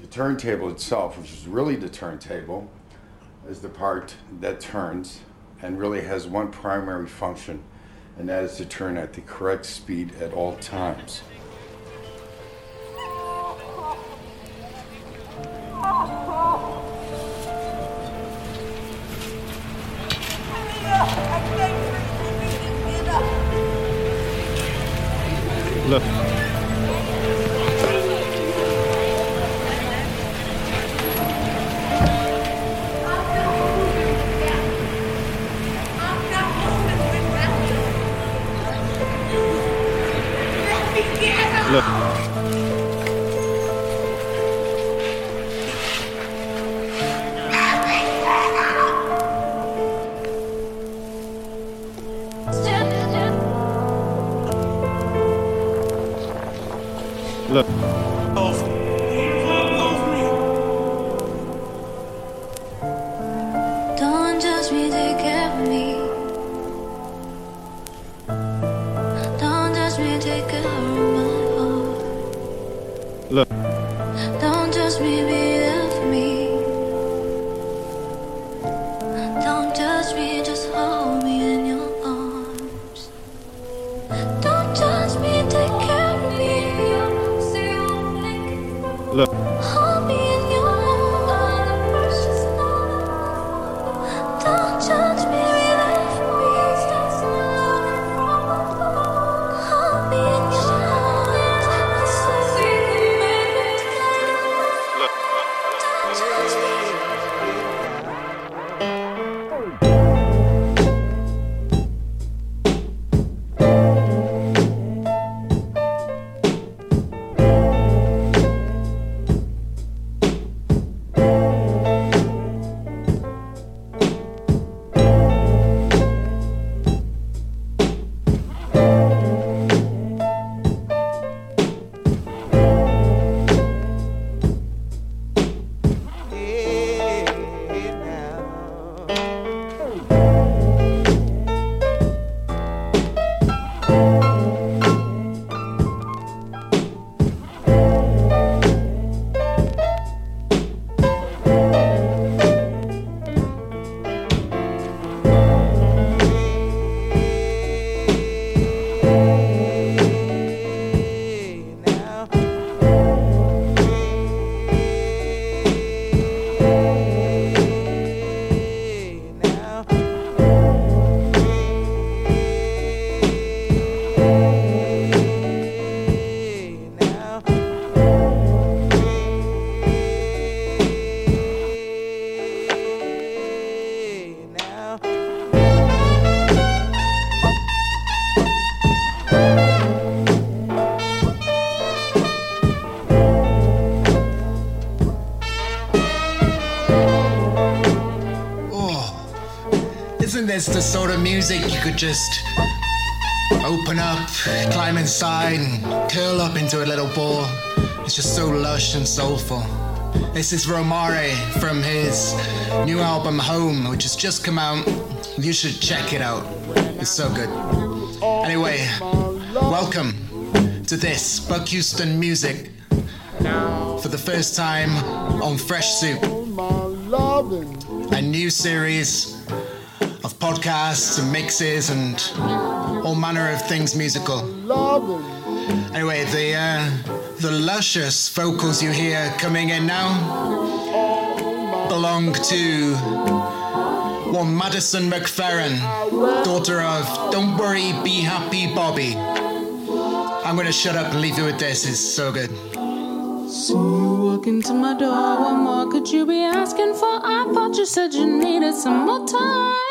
The turntable itself, which is really the turntable, is the part that turns and really has one primary function, and that is to turn at the correct speed at all times. Isn't the sort of music you could just open up, climb inside, and curl up into a little ball? It's just so lush and soulful. This is Romare from his new album Home, which has just come out. You should check it out. It's so good. Anyway, welcome to this Buck Houston music for the first time on Fresh Soup, a new series podcasts and mixes and all manner of things musical. Anyway, the uh, the luscious vocals you hear coming in now belong to one Madison McFerrin, daughter of Don't Worry, Be Happy Bobby. I'm gonna shut up and leave you with this. It's so good. See you walk into my door. What more could you be asking for? I thought you said you needed some more time.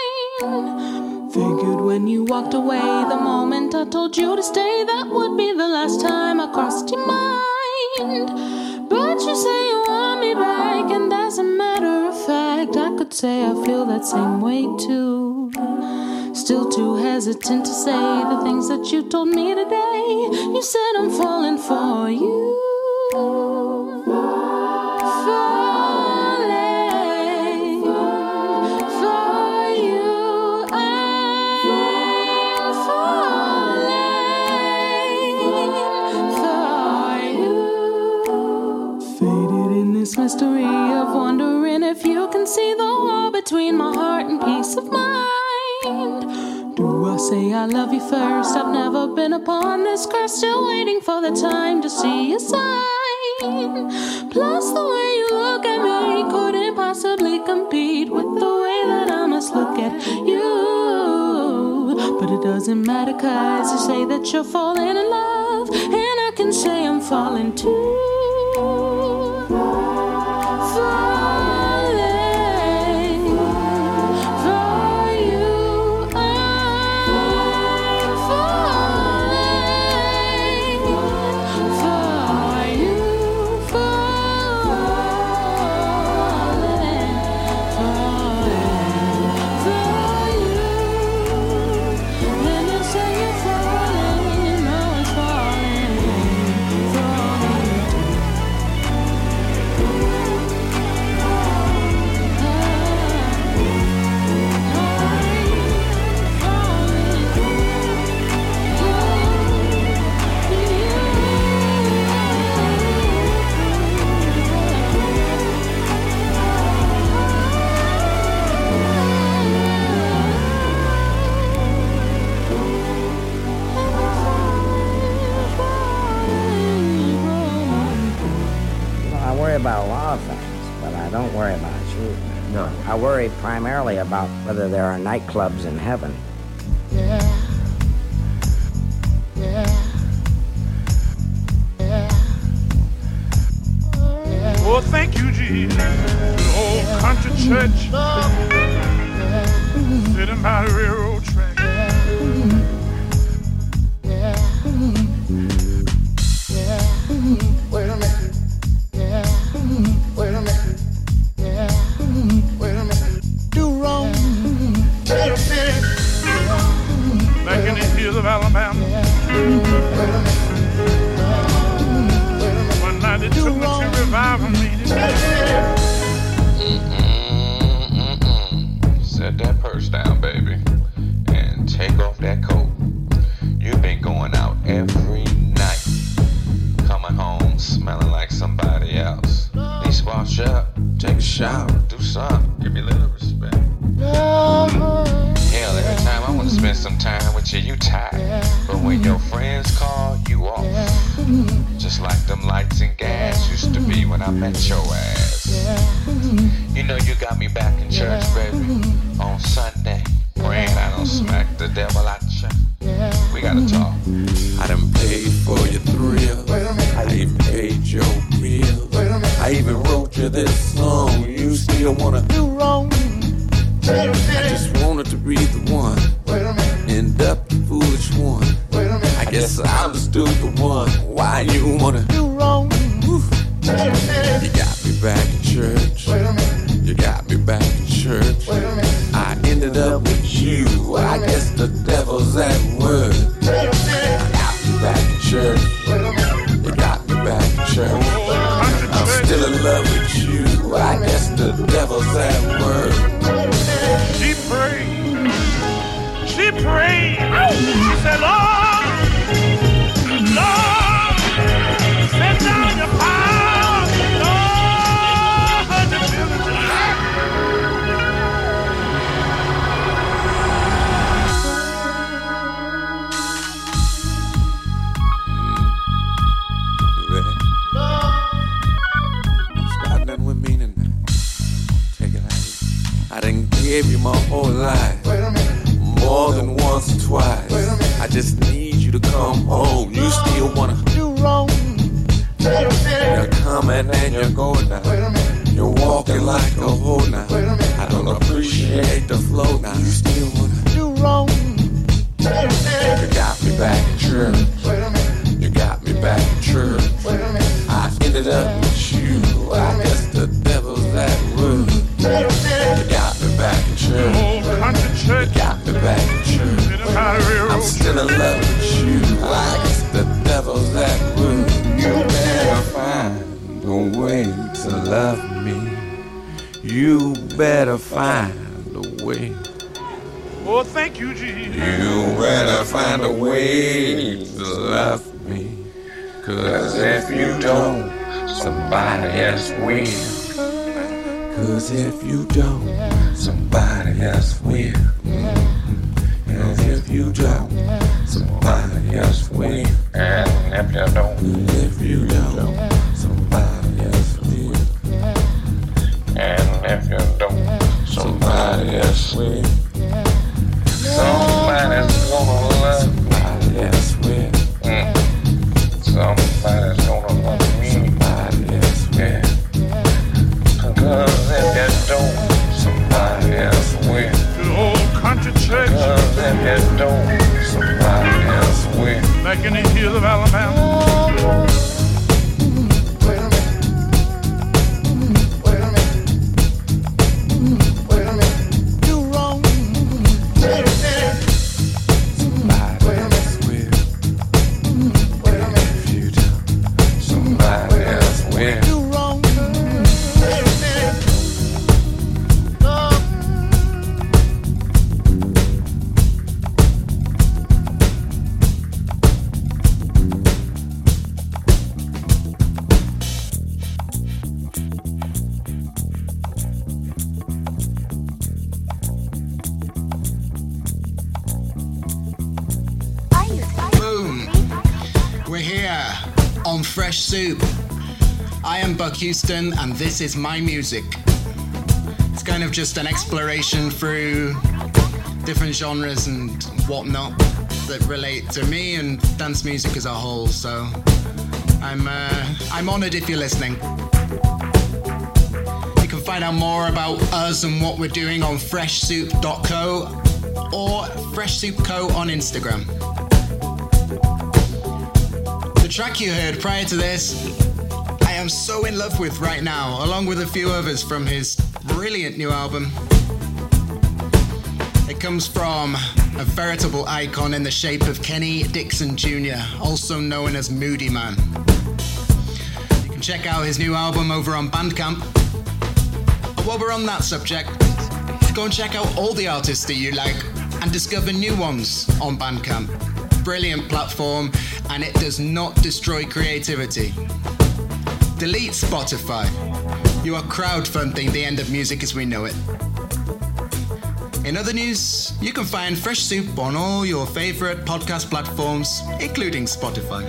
Figured when you walked away, the moment I told you to stay, that would be the last time I crossed your mind. But you say you want me back, and as a matter of fact, I could say I feel that same way too. Still too hesitant to say the things that you told me today. You said I'm falling for you. mystery of wondering if you can see the wall between my heart and peace of mind. Do I say I love you first? I've never been upon this curse, still waiting for the time to see a sign. Plus, the way you look at me couldn't possibly compete with the way that I must look at you. But it doesn't matter, cause you say that you're falling in love, and I can say I'm falling too. I don't worry about shooting. No. I worry primarily about whether there are nightclubs in heaven. Yeah. Yeah. Yeah. Oh, thank you, Jesus. The old country church. Sitting by the railroad One night it took me to revive me. Set that purse down, baby, and take off that coat. You've been going out every night, coming home smelling like somebody else. These spots up, take a shower. when I met your ass. Yeah. You know you got me back in church, baby, on Sunday. Else Houston, and this is my music. It's kind of just an exploration through different genres and whatnot that relate to me and dance music as a whole. So I'm uh, I'm honored if you're listening. You can find out more about us and what we're doing on freshsoup.co or Fresh Soup Co on Instagram. The track you heard prior to this, I am so in love with right now, along with a few others from his brilliant new album. It comes from a veritable icon in the shape of Kenny Dixon Jr., also known as Moodymann. You can check out his new album over on Bandcamp. And while we're on that subject, go and check out all the artists that you like and discover new ones on Bandcamp. Brilliant platform, and it does not destroy creativity. Delete Spotify. You are crowdfunding the end of music as we know it. In other news, you can find Fresh Soup on all your favorite podcast platforms, including Spotify.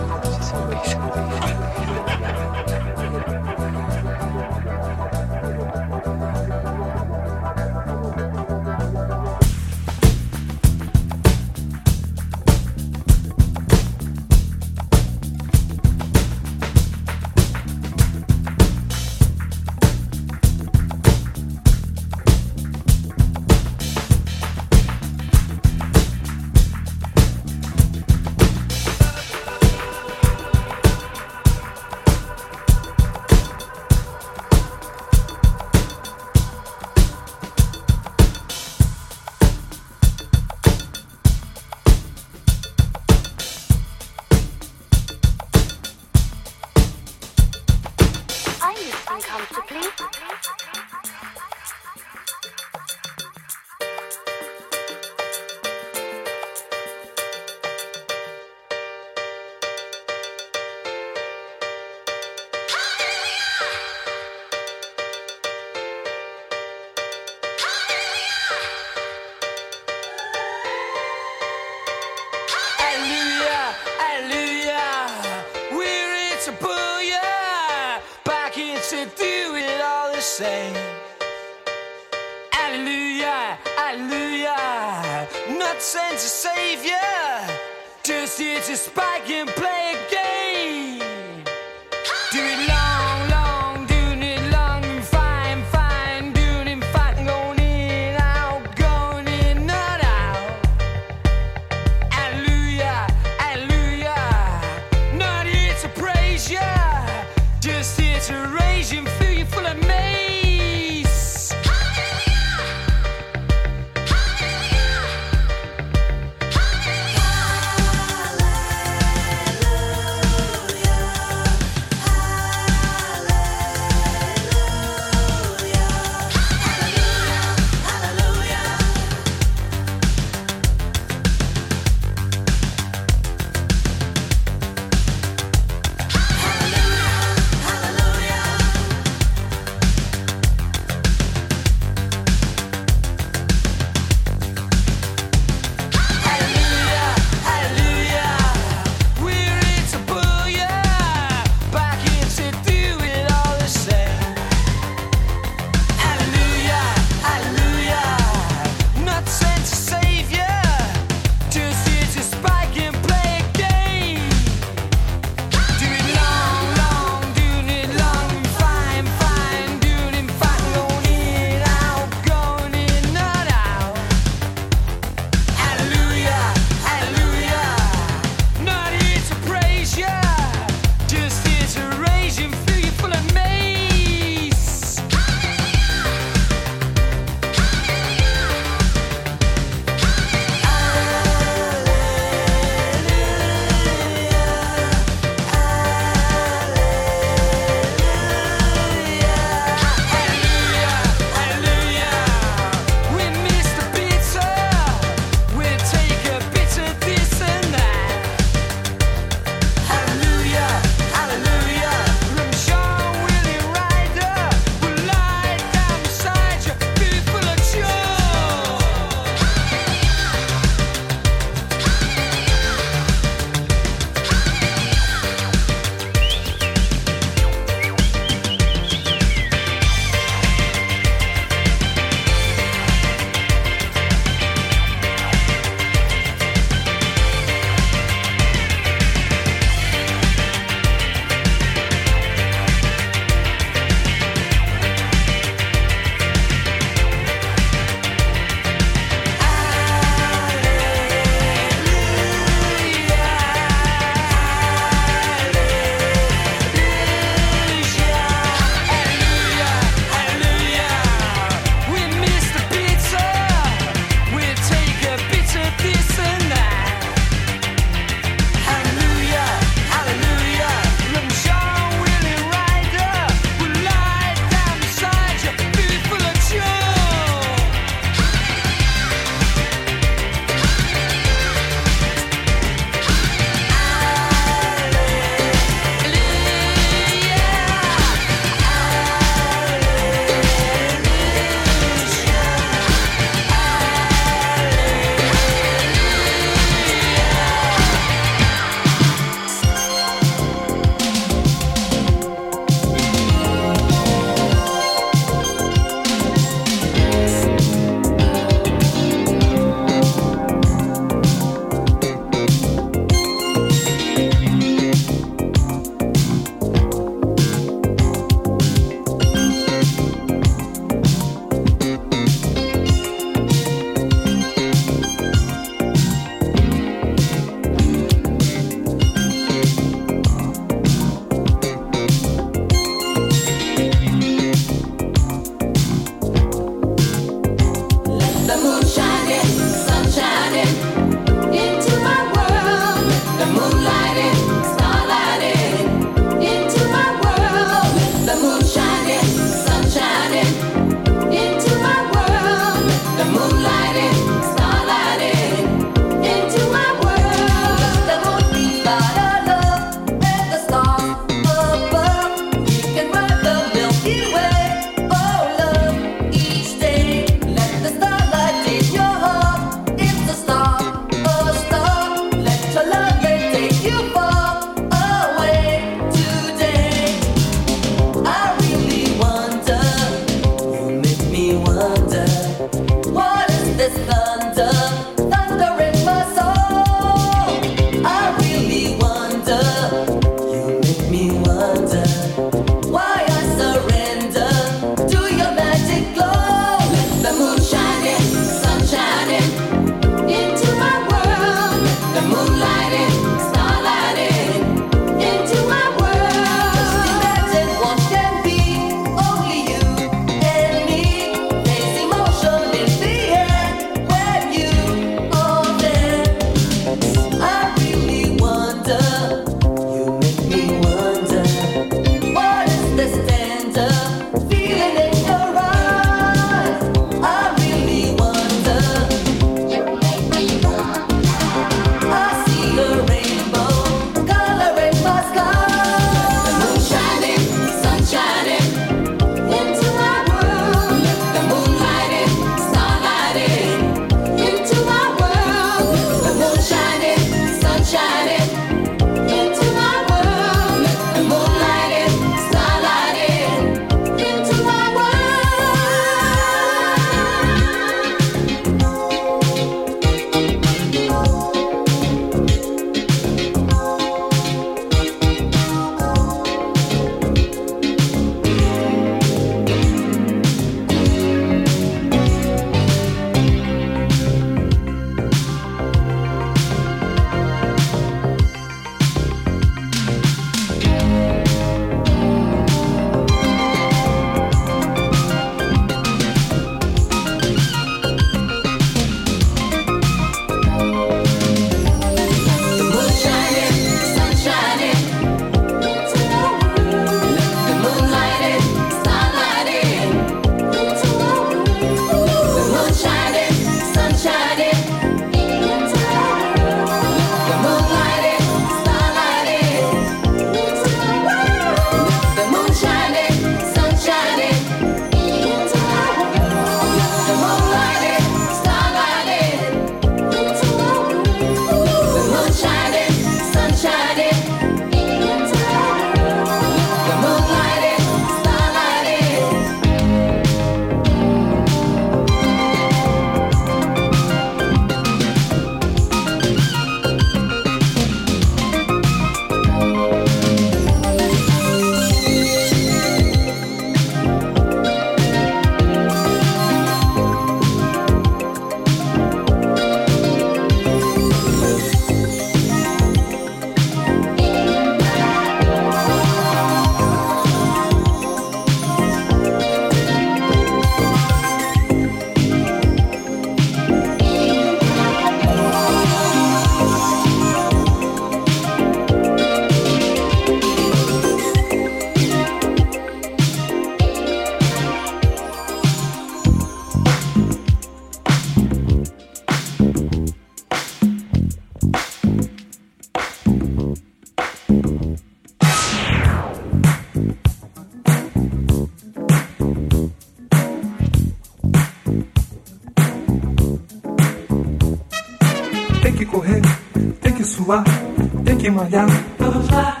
Malhar. Vamos lá,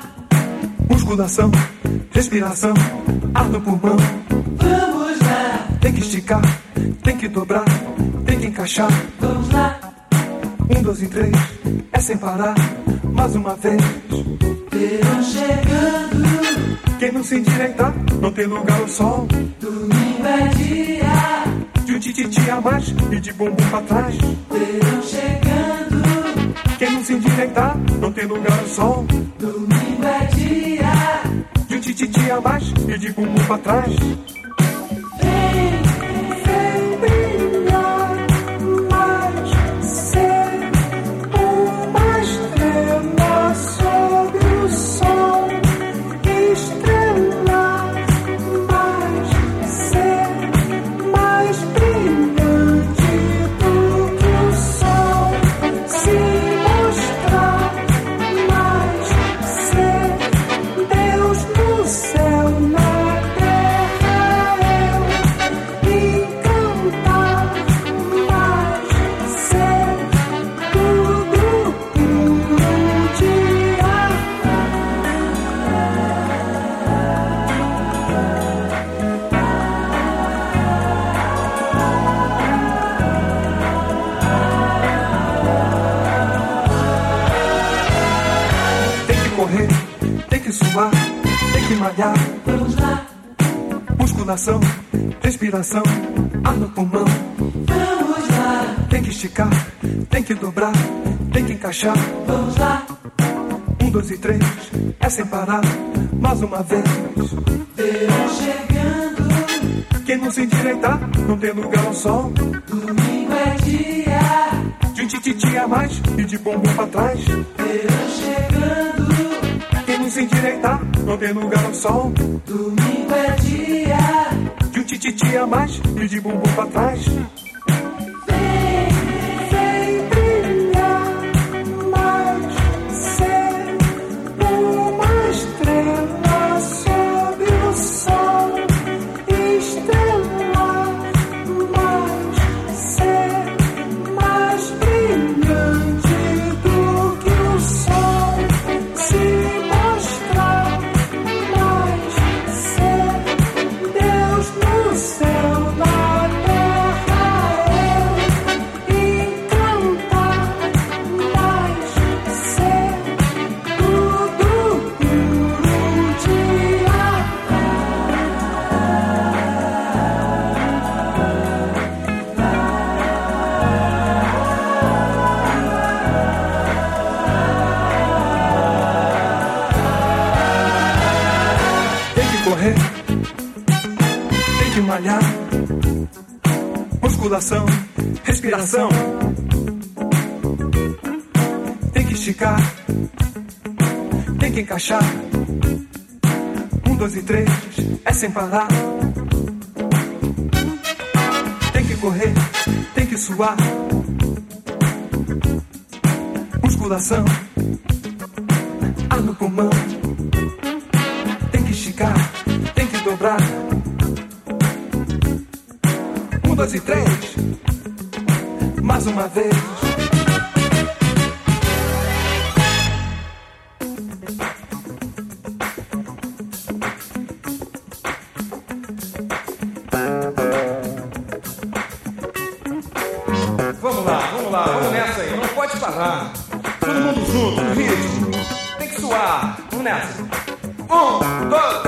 Musculação, respiração, ar no pulmão. vamos lá, Tem que esticar, tem que dobrar, tem que encaixar. vamos lá. Um, dois e três, é sem parar, mais uma vez. Verão chegando, Quem não se endireitar, não tem lugar ao sol. Que malhar. vamos lá, Musculação, respiração, ar no pulmão. vamos lá, Tem que esticar, tem que dobrar, tem que encaixar. vamos lá. Um, dois e três, é sem parar, mais uma vez. Verão chegando, Quem não se endireitar, não tem lugar ao sol. domingo é dia. De um tititi a mais e de bumbum pra trás. Verão chegando, Quem não se endireitar, não tem lugar ao sol. domingo é dia. De um tititi a mais e de bumbum pra trás. Musculação, respiração. Tem que esticar, tem que encaixar. Um, dois e três, é sem parar. Tem que correr, tem que suar. Musculação, parar. Todo mundo junto, ritmo. Tem que suar, vamos nessa. Um, dois,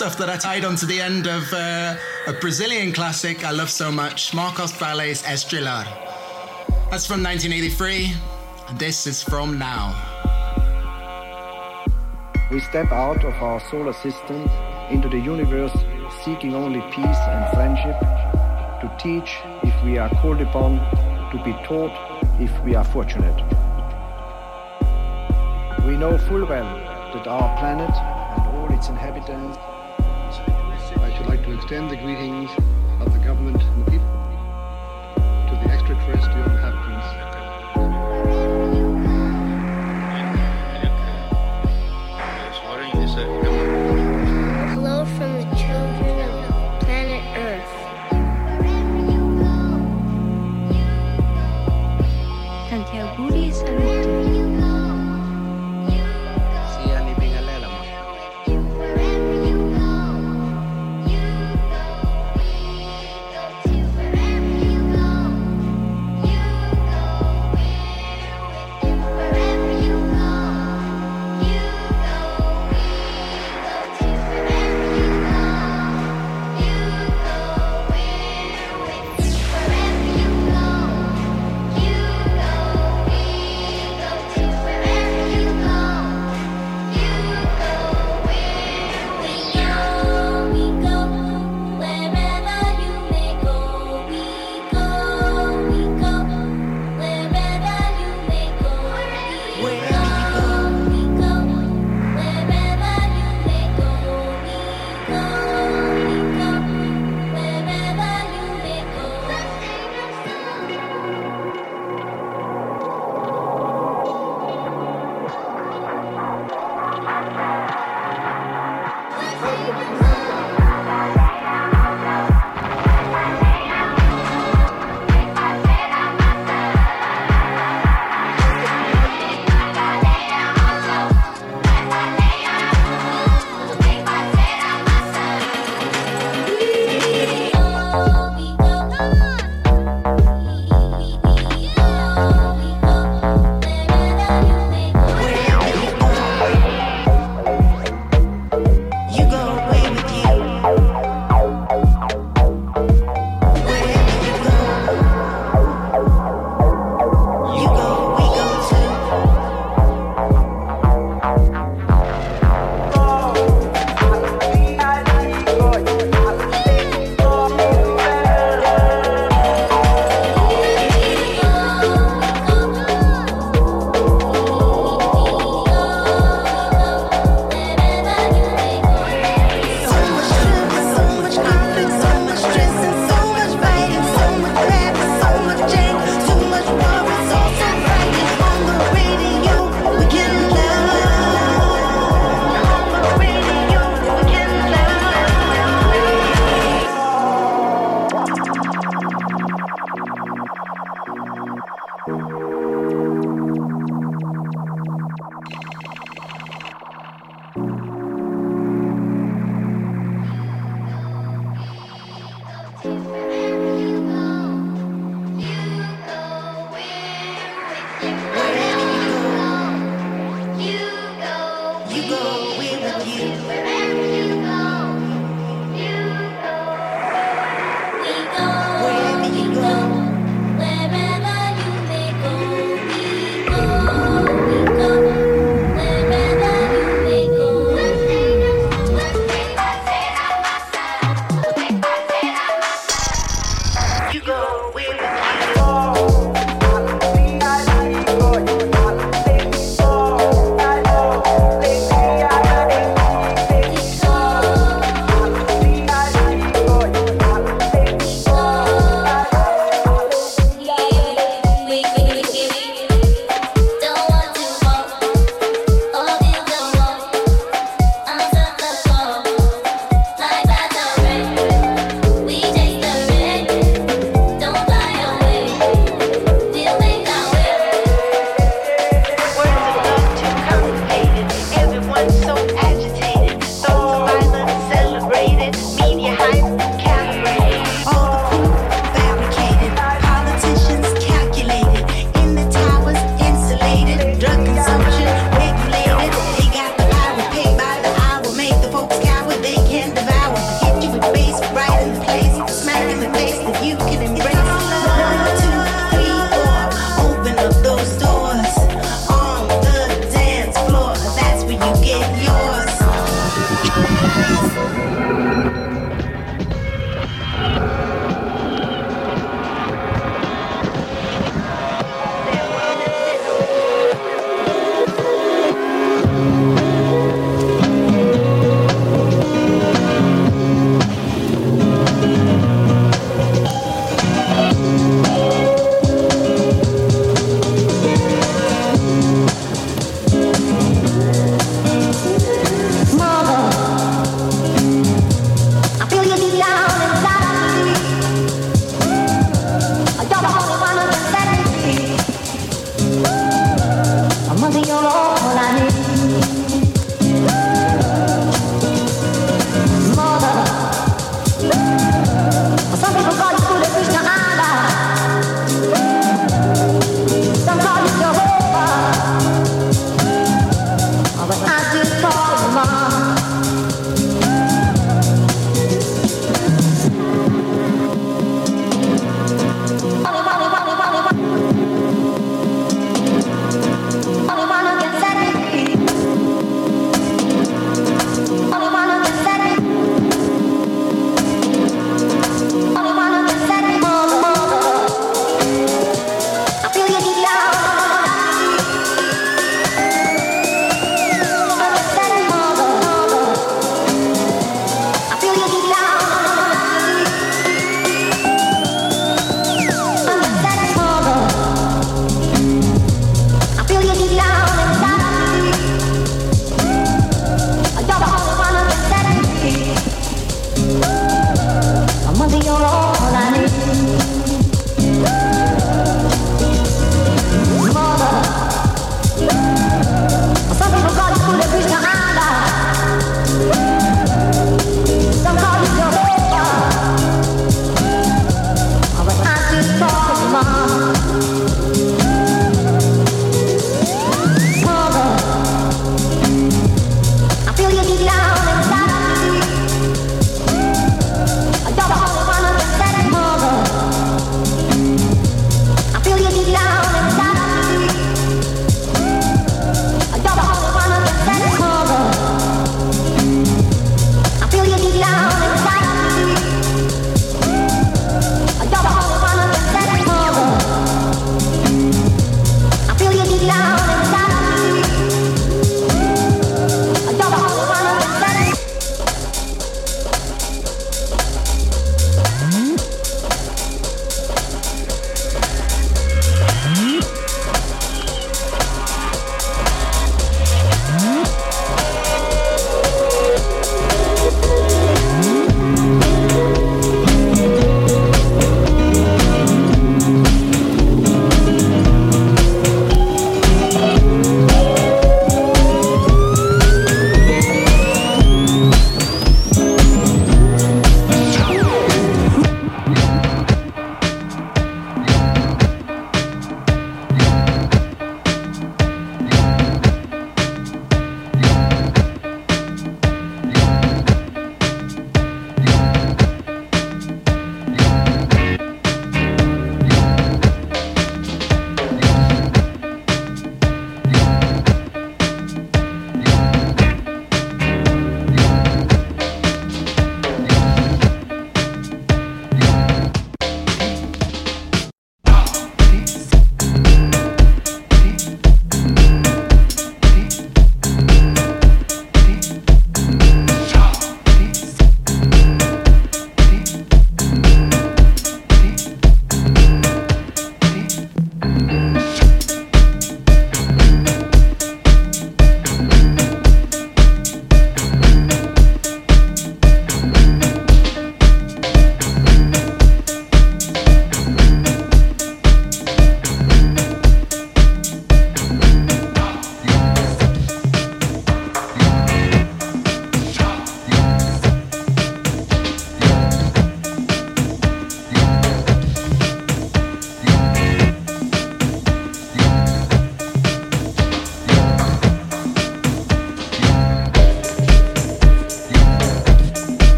stuff that I tied onto the end of uh, a Brazilian classic I love so much, Marcos Valle's Estrelar. That's from 1983, and this is from now. We step out of our solar system into the universe seeking only peace and friendship, to teach if we are called upon, to be taught if we are fortunate. We know full well that our planet and all its inhabitants. Extend the greetings of the government and the people to the extraterrestrial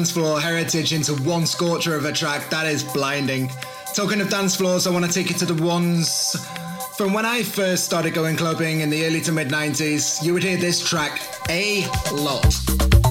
dance floor heritage into one scorcher of a track, that is blinding. Talking of dance floors, I want to take you to the ones from when I first started going clubbing in the early to mid 90s. You would hear this track a lot.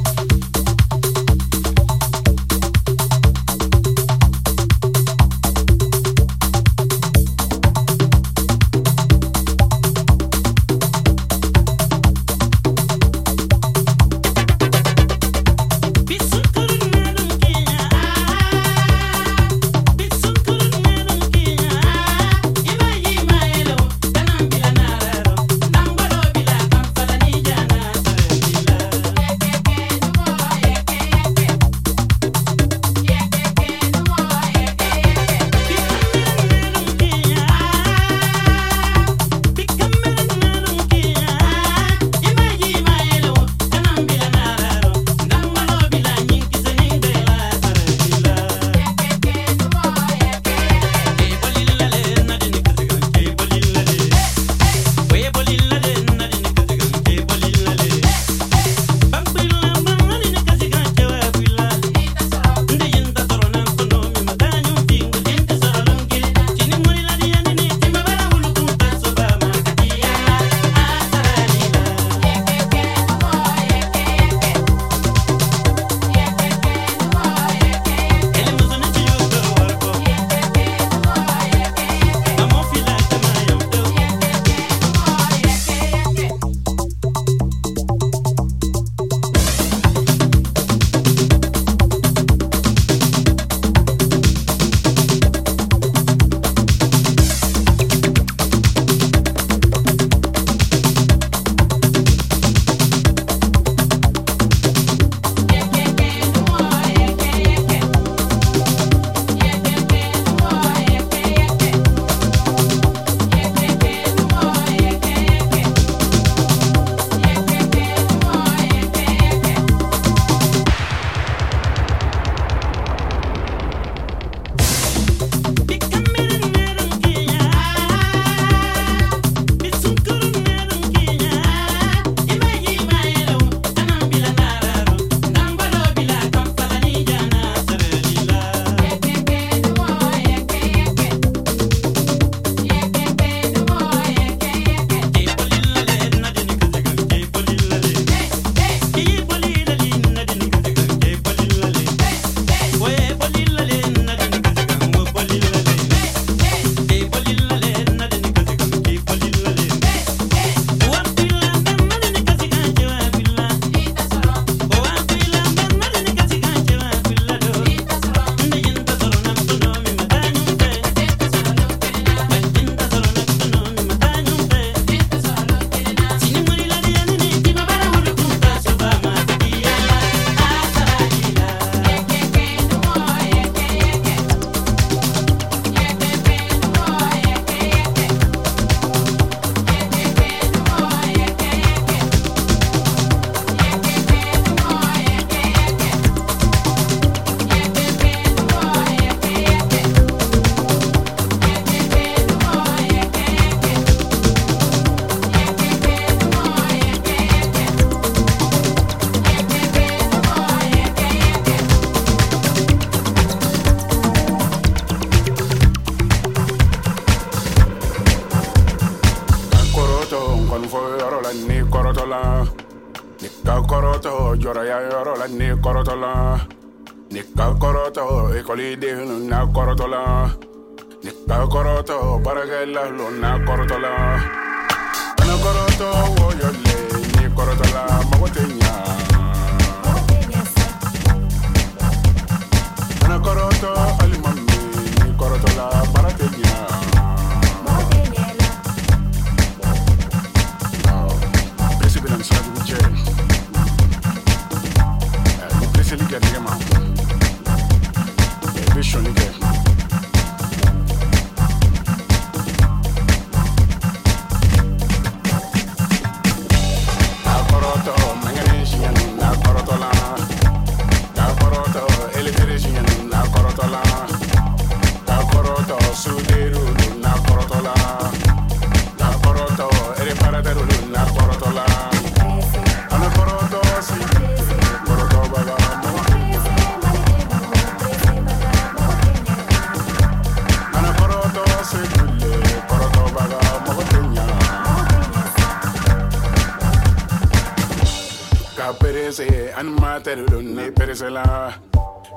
y péresela.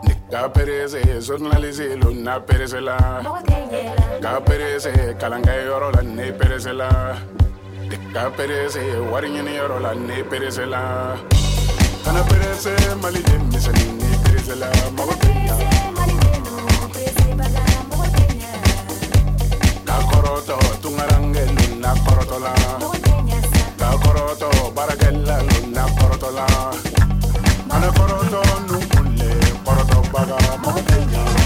Nika pereze, zonalize, luna peresela. Ka pereze, kalanga yoro la ne peresela. Nika pereze, warinyini yoro la ne peresela. Kana pereze, malide, misani ne peresela. Mawa kenya. Ka koroto, tungarange, luna korotola. Ka koroto, baragella, luna korotola mana kɔrɔtɔ nu kun le kɔrɔtɔ baga mɔgɔ tɛ ɲa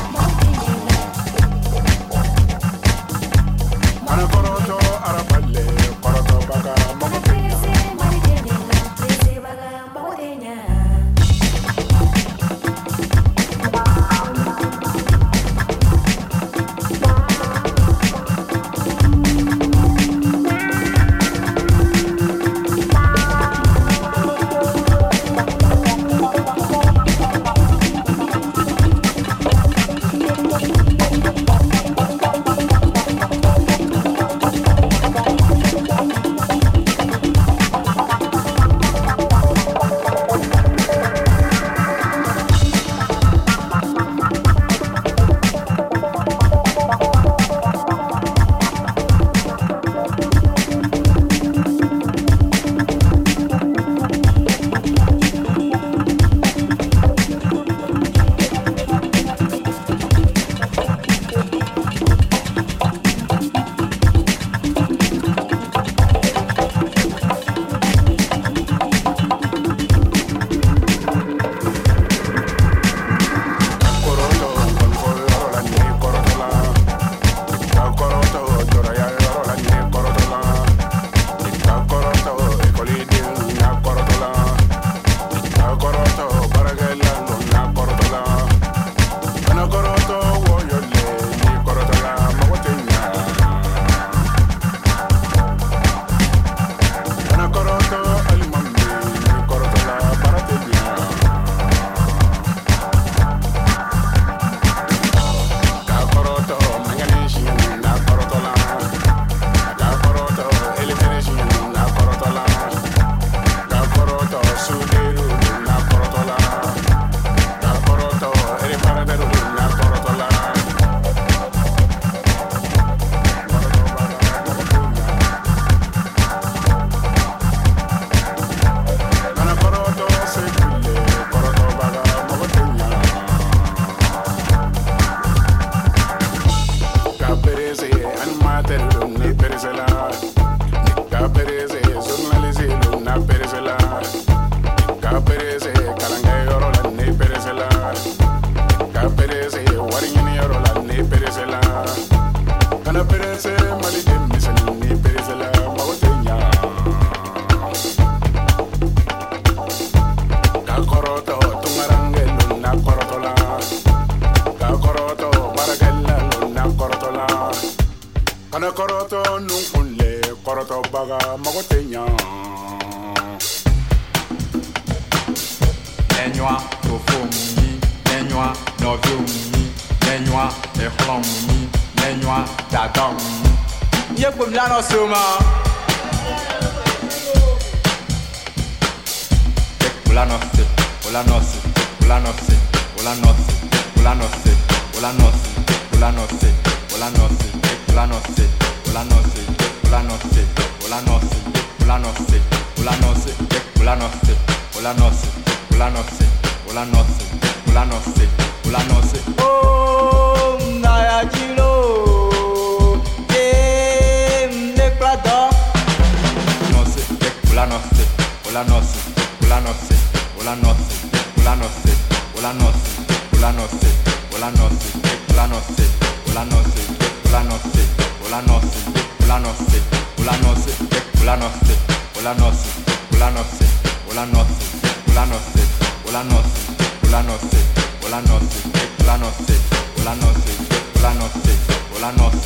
Ola noce,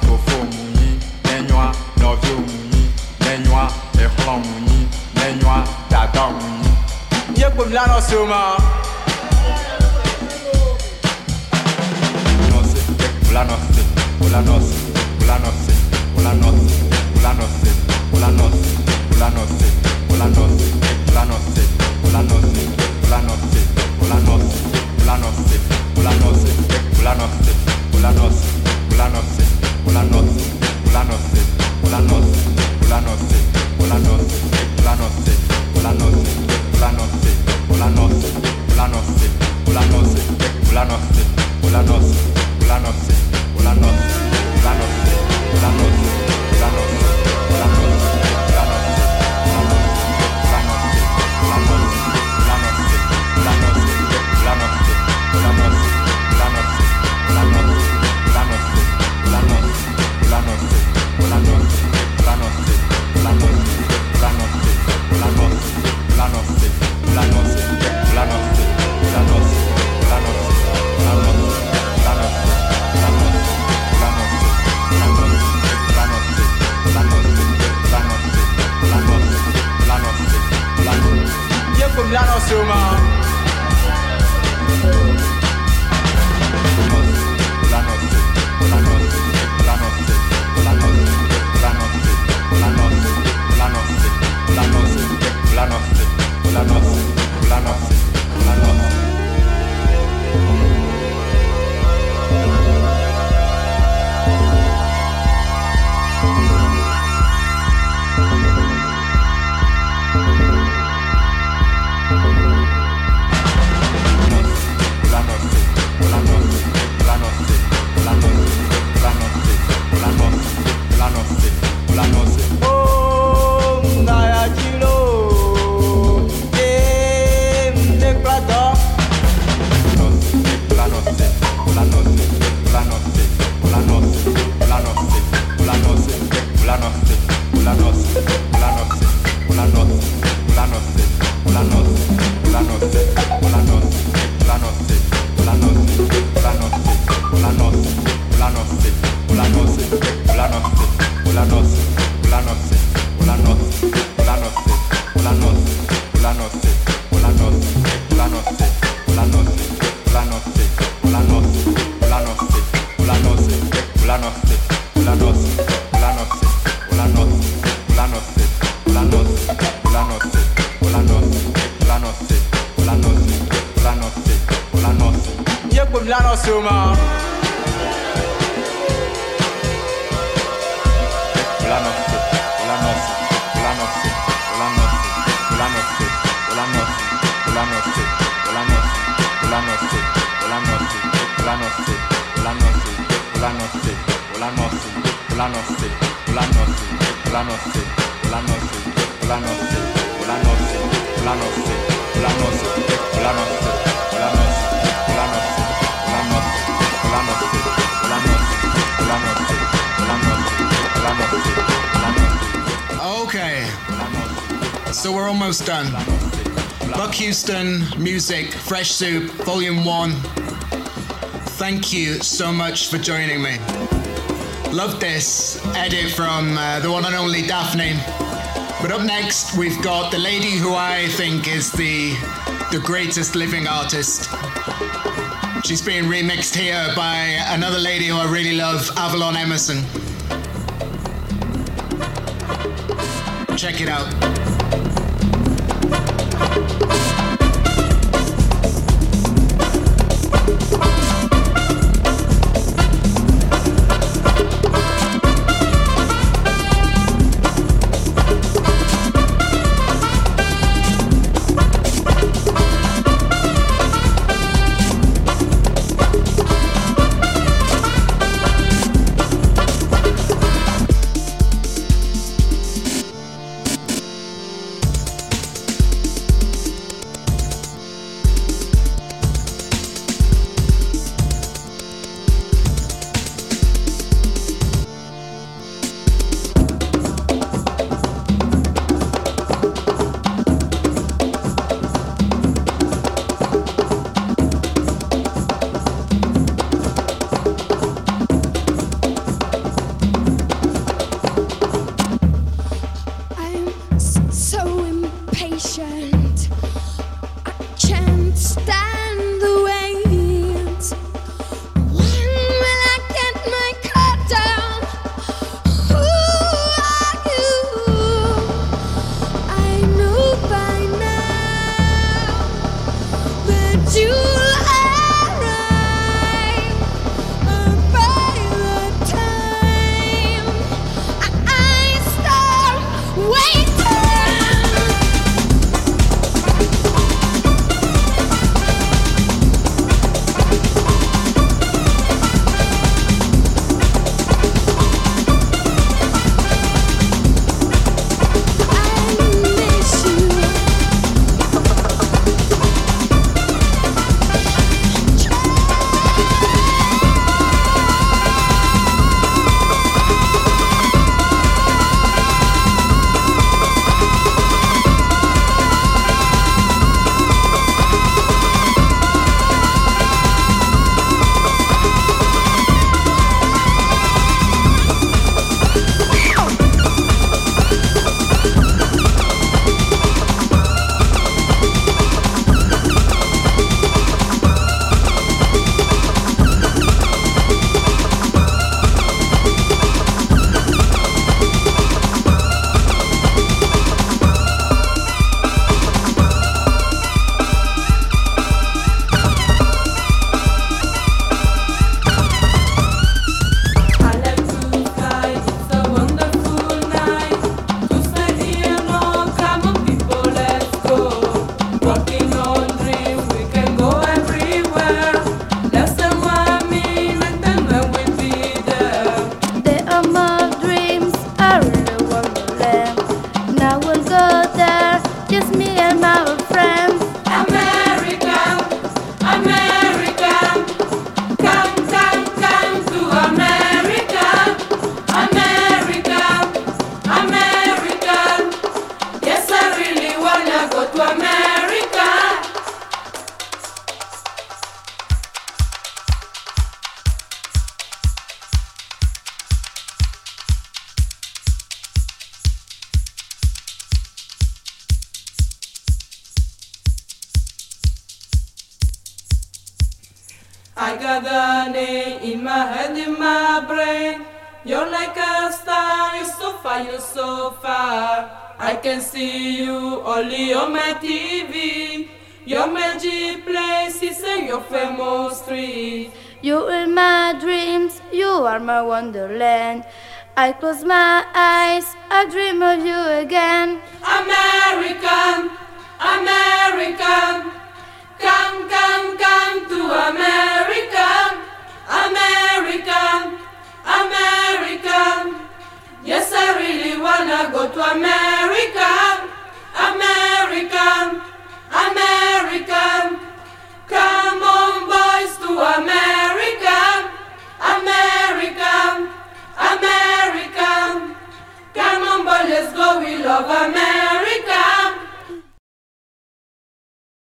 tofo muni, nenyoa, novi muni, nenyoa, ehlo muni, nenyoa, dada muni. Ye kwa mla noce ma. Planos, planos, planos, planos, planos. la noche. la noche, la noche, la noche, la noche, la noche. Zuma. Hola, no sé, hola, no sé, hola, no sé, hola, no sé. Okay, so we're almost done. Buck Houston, music, Fresh Soup, Volume 1. Thank you so much for joining me. Love this edit from uh, the one and only Daphne. But up next, we've got the lady who I think is the, the greatest living artist. She's being remixed here by another lady who I really love, Avalon Emerson. Check it out.